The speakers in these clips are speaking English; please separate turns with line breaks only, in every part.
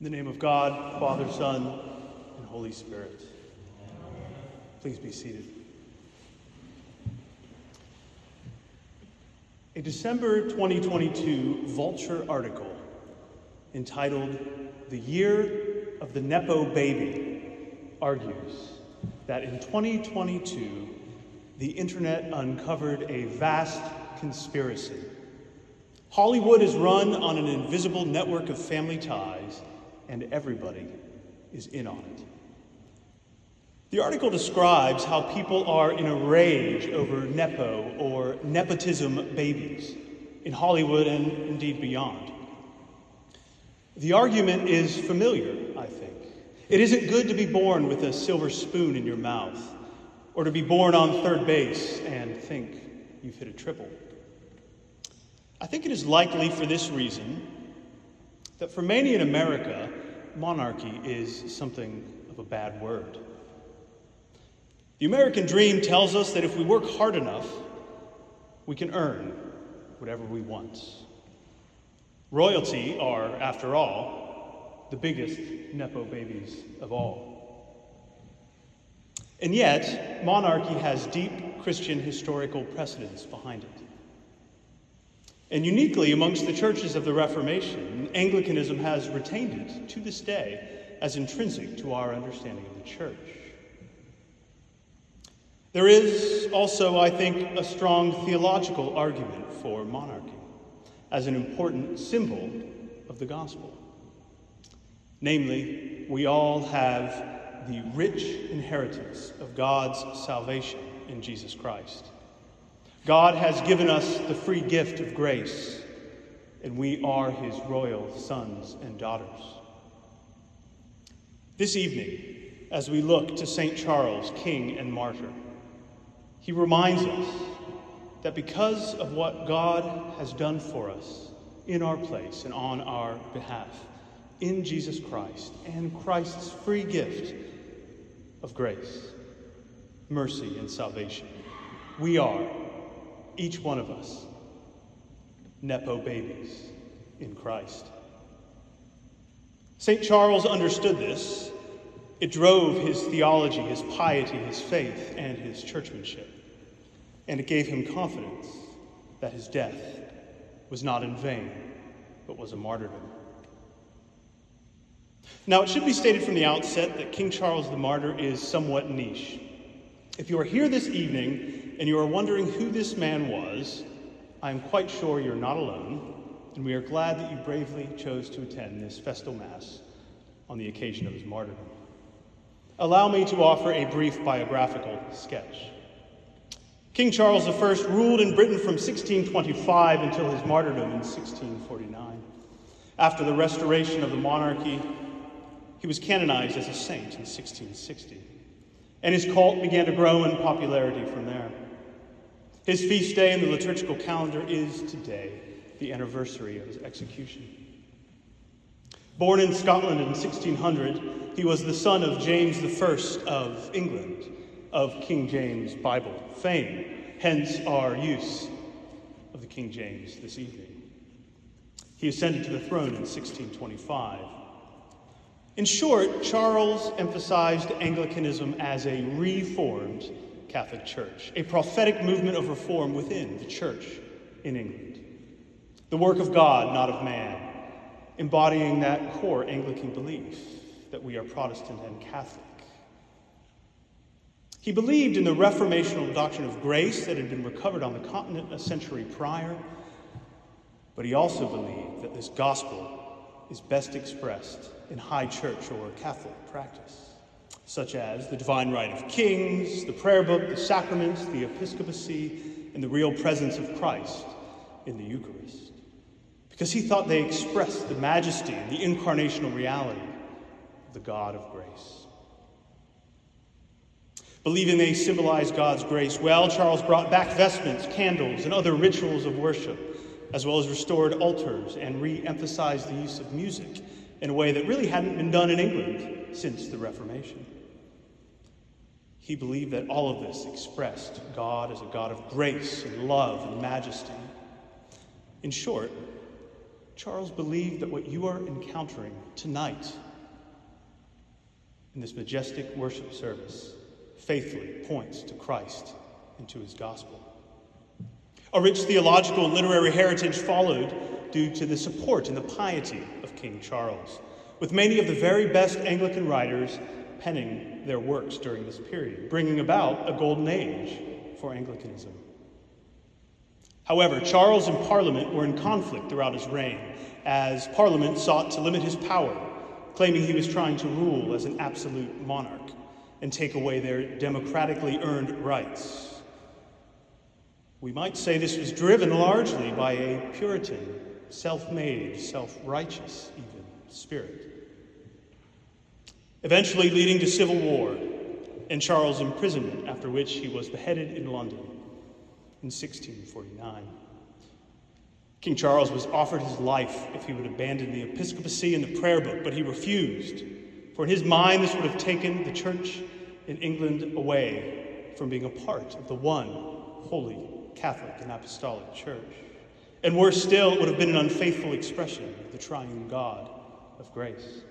In the name of God, Father, Son, and Holy Spirit. Please be seated. A December 2022 Vulture article entitled The Year of the Nepo Baby argues that in 2022, the internet uncovered a vast conspiracy. Hollywood is run on an invisible network of family ties, and everybody is in on it. The article describes how people are in a rage over Nepo or nepotism babies in Hollywood and indeed beyond. The argument is familiar, I think. It isn't good to be born with a silver spoon in your mouth, or to be born on third base and think you've hit a triple. I think it is likely for this reason that for many in America, monarchy is something of a bad word. The American dream tells us that if we work hard enough, we can earn whatever we want. Royalty are, after all, the biggest Nepo babies of all. And yet, monarchy has deep Christian historical precedence behind it. And uniquely amongst the churches of the Reformation, Anglicanism has retained it to this day as intrinsic to our understanding of the church. There is also, I think, a strong theological argument for monarchy as an important symbol of the gospel. Namely, we all have the rich inheritance of God's salvation in Jesus Christ. God has given us the free gift of grace, and we are his royal sons and daughters. This evening, as we look to St. Charles, king and martyr, he reminds us that because of what God has done for us in our place and on our behalf, in Jesus Christ and Christ's free gift of grace, mercy, and salvation, we are, each one of us, Nepo babies in Christ. St. Charles understood this it drove his theology, his piety, his faith, and his churchmanship. And it gave him confidence that his death was not in vain, but was a martyrdom. Now, it should be stated from the outset that King Charles the Martyr is somewhat niche. If you are here this evening and you are wondering who this man was, I am quite sure you're not alone, and we are glad that you bravely chose to attend this festal Mass on the occasion of his martyrdom. Allow me to offer a brief biographical sketch. King Charles I ruled in Britain from 1625 until his martyrdom in 1649. After the restoration of the monarchy, he was canonized as a saint in 1660, and his cult began to grow in popularity from there. His feast day in the liturgical calendar is today, the anniversary of his execution. Born in Scotland in 1600, he was the son of James I of England, of King James Bible fame, hence our use of the King James this evening. He ascended to the throne in 1625. In short, Charles emphasized Anglicanism as a reformed Catholic Church, a prophetic movement of reform within the church in England. The work of God, not of man embodying that core Anglican belief that we are Protestant and Catholic. He believed in the reformational doctrine of grace that had been recovered on the continent a century prior, but he also believed that this gospel is best expressed in high church or Catholic practice, such as the divine right of kings, the prayer book, the sacraments, the episcopacy, and the real presence of Christ in the Eucharist because he thought they expressed the majesty and the incarnational reality of the God of grace. Believing they symbolized God's grace well, Charles brought back vestments, candles, and other rituals of worship, as well as restored altars and re emphasized the use of music in a way that really hadn't been done in England since the Reformation. He believed that all of this expressed God as a God of grace and love and majesty. In short, Charles believed that what you are encountering tonight in this majestic worship service faithfully points to Christ and to his gospel. A rich theological and literary heritage followed due to the support and the piety King Charles, with many of the very best Anglican writers penning their works during this period, bringing about a golden age for Anglicanism. However, Charles and Parliament were in conflict throughout his reign, as Parliament sought to limit his power, claiming he was trying to rule as an absolute monarch and take away their democratically earned rights. We might say this was driven largely by a Puritan, self made, self righteous, even spirit. Eventually leading to civil war and Charles' imprisonment, after which he was beheaded in London in 1649. King Charles was offered his life if he would abandon the episcopacy and the prayer book, but he refused. For in his mind, this would have taken the church in England away from being a part of the one holy Catholic and Apostolic Church. And worse still, it would have been an unfaithful expression of the triune God of grace.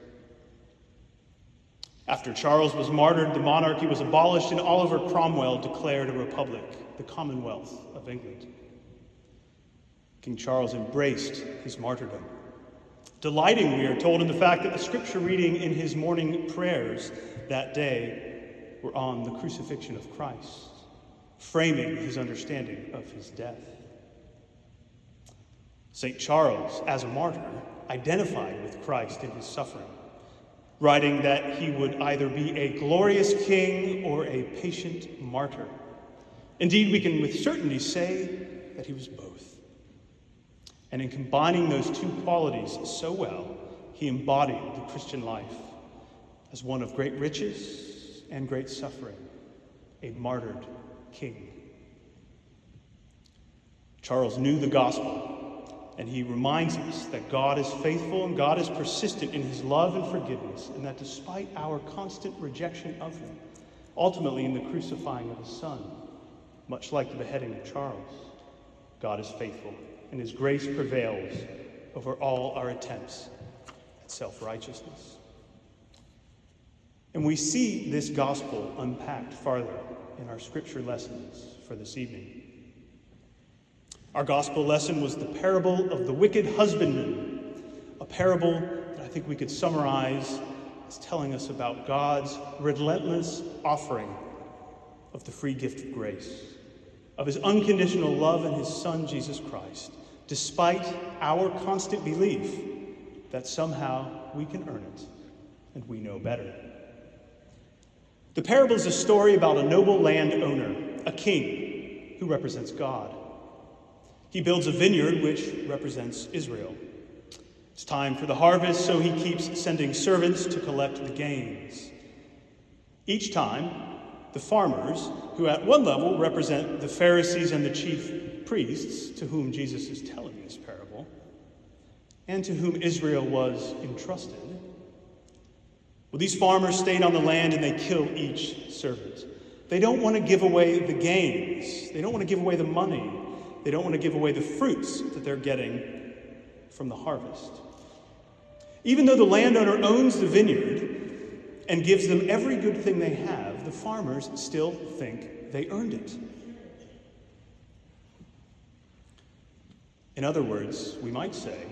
After Charles was martyred, the monarchy was abolished, and Oliver Cromwell declared a republic, the Commonwealth of England. King Charles embraced his martyrdom, delighting, we are told, in the fact that the scripture reading in his morning prayers that day were on the crucifixion of Christ, framing his understanding of his death. St. Charles, as a martyr, identified with Christ in his suffering writing that he would either be a glorious king or a patient martyr. Indeed, we can with certainty say that he was both. And in combining those two qualities so well, he embodied the Christian life as one of great riches and great suffering, a martyred king. Charles knew the gospel and he reminds us that God is faithful and God is persistent in his love and forgiveness, and that despite our constant rejection of him, ultimately in the crucifying of his son, much like the beheading of Charles, God is faithful, and his grace prevails over all our attempts at self righteousness. And we see this gospel unpacked farther in our scripture lessons for this evening. Our gospel lesson was the parable of the wicked husbandman, a parable that I think we could summarize as telling us about God's relentless offering of the free gift of grace, of his unconditional love in his Son, Jesus Christ, despite our constant belief that somehow we can earn it and we know better. The parable is a story about a noble landowner, a king who represents God. He builds a vineyard which represents Israel. It's time for the harvest, so he keeps sending servants to collect the gains. Each time, the farmers, who at one level represent the Pharisees and the chief priests, to whom Jesus is telling this parable, and to whom Israel was entrusted, well, these farmers stayed on the land and they kill each servant. They don't want to give away the gains, they don't want to give away the money, they don't want to give away the fruits that they're getting from the harvest. Even though the landowner owns the vineyard and gives them every good thing they have, the farmers still think they earned it. In other words, we might say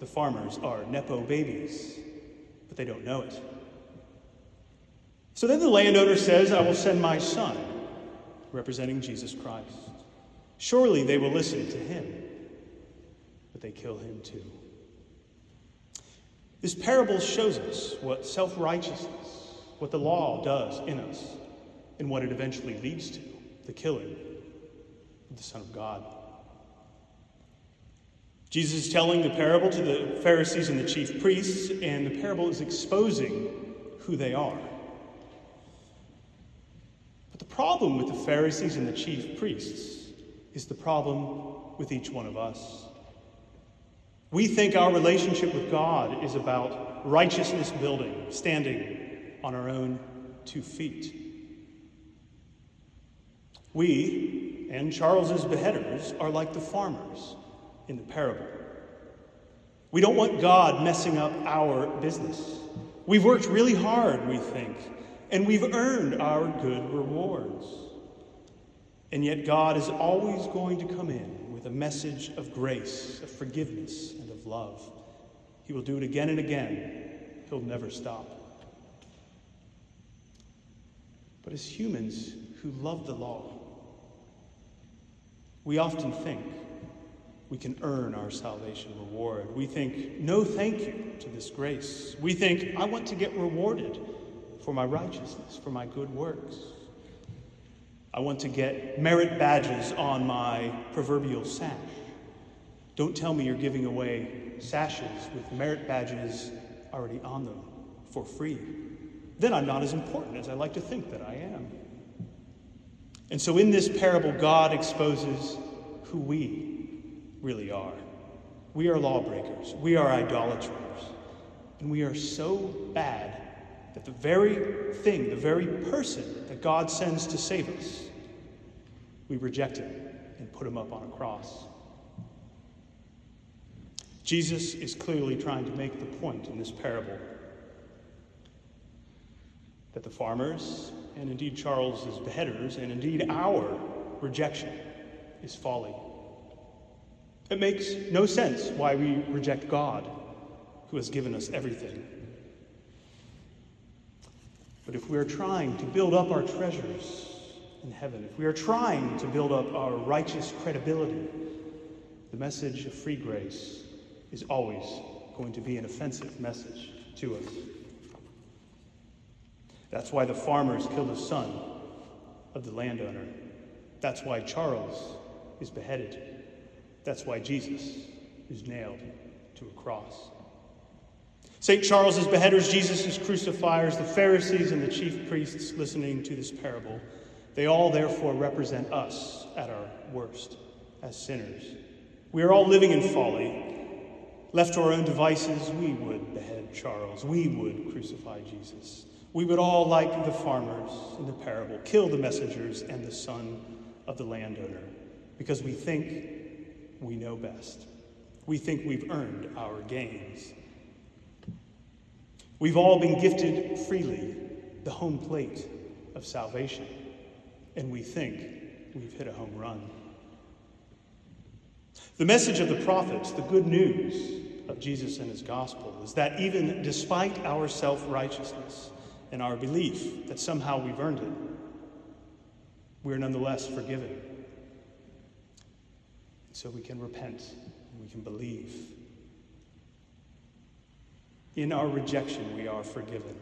the farmers are Nepo babies, but they don't know it. So then the landowner says, I will send my son, representing Jesus Christ. Surely they will listen to him, but they kill him too. This parable shows us what self righteousness, what the law does in us, and what it eventually leads to the killing of the Son of God. Jesus is telling the parable to the Pharisees and the chief priests, and the parable is exposing who they are. But the problem with the Pharisees and the chief priests is the problem with each one of us. We think our relationship with God is about righteousness building, standing on our own two feet. We and Charles's beheaders are like the farmers in the parable. We don't want God messing up our business. We've worked really hard, we think, and we've earned our good rewards. And yet, God is always going to come in with a message of grace, of forgiveness, and of love. He will do it again and again. He'll never stop. But as humans who love the law, we often think we can earn our salvation reward. We think, no thank you to this grace. We think, I want to get rewarded for my righteousness, for my good works. I want to get merit badges on my proverbial sash. Don't tell me you're giving away sashes with merit badges already on them for free. Then I'm not as important as I like to think that I am. And so in this parable, God exposes who we really are. We are lawbreakers, we are idolaters, and we are so bad that the very thing, the very person that God sends to save us, we reject him and put him up on a cross. Jesus is clearly trying to make the point in this parable that the farmers, and indeed Charles's beheaders, and indeed our rejection is folly. It makes no sense why we reject God, who has given us everything. But if we are trying to build up our treasures in heaven, if we are trying to build up our righteous credibility, the message of free grace is always going to be an offensive message to us. That's why the farmers killed the son of the landowner. That's why Charles is beheaded. That's why Jesus is nailed to a cross. St. Charles's beheaders, Jesus' crucifiers, the Pharisees and the chief priests listening to this parable, they all therefore represent us at our worst as sinners. We are all living in folly. Left to our own devices, we would behead Charles. We would crucify Jesus. We would all, like the farmers in the parable, kill the messengers and the son of the landowner because we think we know best. We think we've earned our gains. We've all been gifted freely the home plate of salvation, and we think we've hit a home run. The message of the prophets, the good news of Jesus and his gospel, is that even despite our self righteousness, and our belief that somehow we've earned it, we are nonetheless forgiven. So we can repent and we can believe. In our rejection, we are forgiven.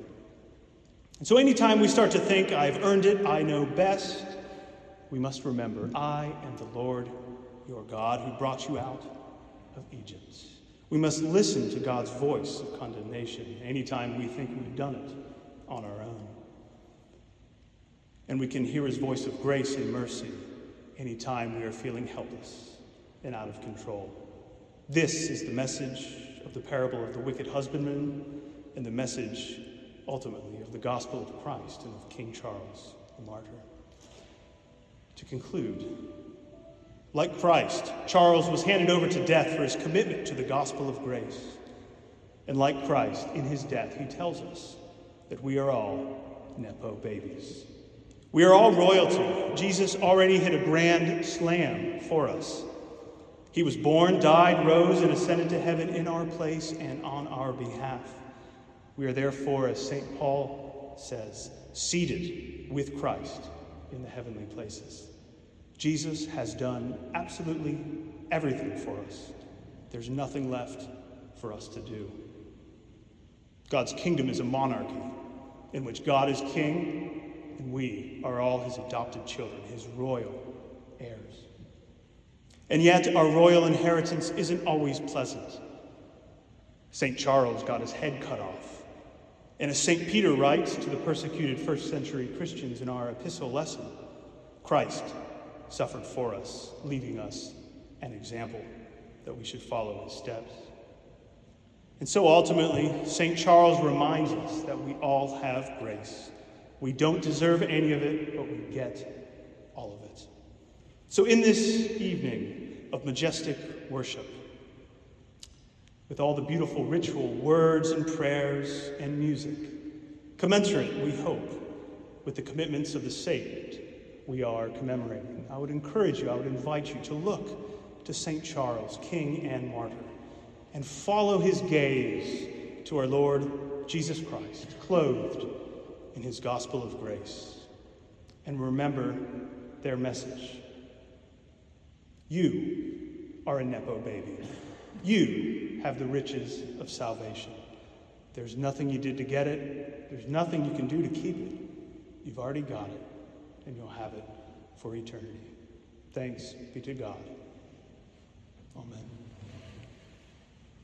And so anytime we start to think, I've earned it, I know best, we must remember, I am the Lord your God who brought you out of Egypt. We must listen to God's voice of condemnation anytime we think we've done it on our own. And we can hear his voice of grace and mercy anytime we are feeling helpless and out of control. This is the message of the parable of the wicked husbandman and the message, ultimately, of the gospel of Christ and of King Charles the martyr. To conclude, like Christ, Charles was handed over to death for his commitment to the gospel of grace. And like Christ, in his death, he tells us that we are all Nepo babies. We are all royalty. Jesus already hit a grand slam for us. He was born, died, rose, and ascended to heaven in our place and on our behalf. We are therefore, as St. Paul says, seated with Christ in the heavenly places. Jesus has done absolutely everything for us. There's nothing left for us to do. God's kingdom is a monarchy in which God is king and we are all his adopted children, his royal. And yet, our royal inheritance isn't always pleasant. St. Charles got his head cut off. And as St. Peter writes to the persecuted first century Christians in our epistle lesson, Christ suffered for us, leaving us an example that we should follow his steps. And so ultimately, St. Charles reminds us that we all have grace. We don't deserve any of it, but we get all of it. So, in this evening of majestic worship, with all the beautiful ritual words and prayers and music, commensurate, we hope, with the commitments of the saved we are commemorating. I would encourage you, I would invite you to look to St. Charles, King and Martyr, and follow his gaze to our Lord Jesus Christ, clothed in his gospel of grace. And remember their message. You are a Nepo baby. You have the riches of salvation. There's nothing you did to get it, there's nothing you can do to keep it. You've already got it, and you'll have it for eternity. Thanks be to God. Amen.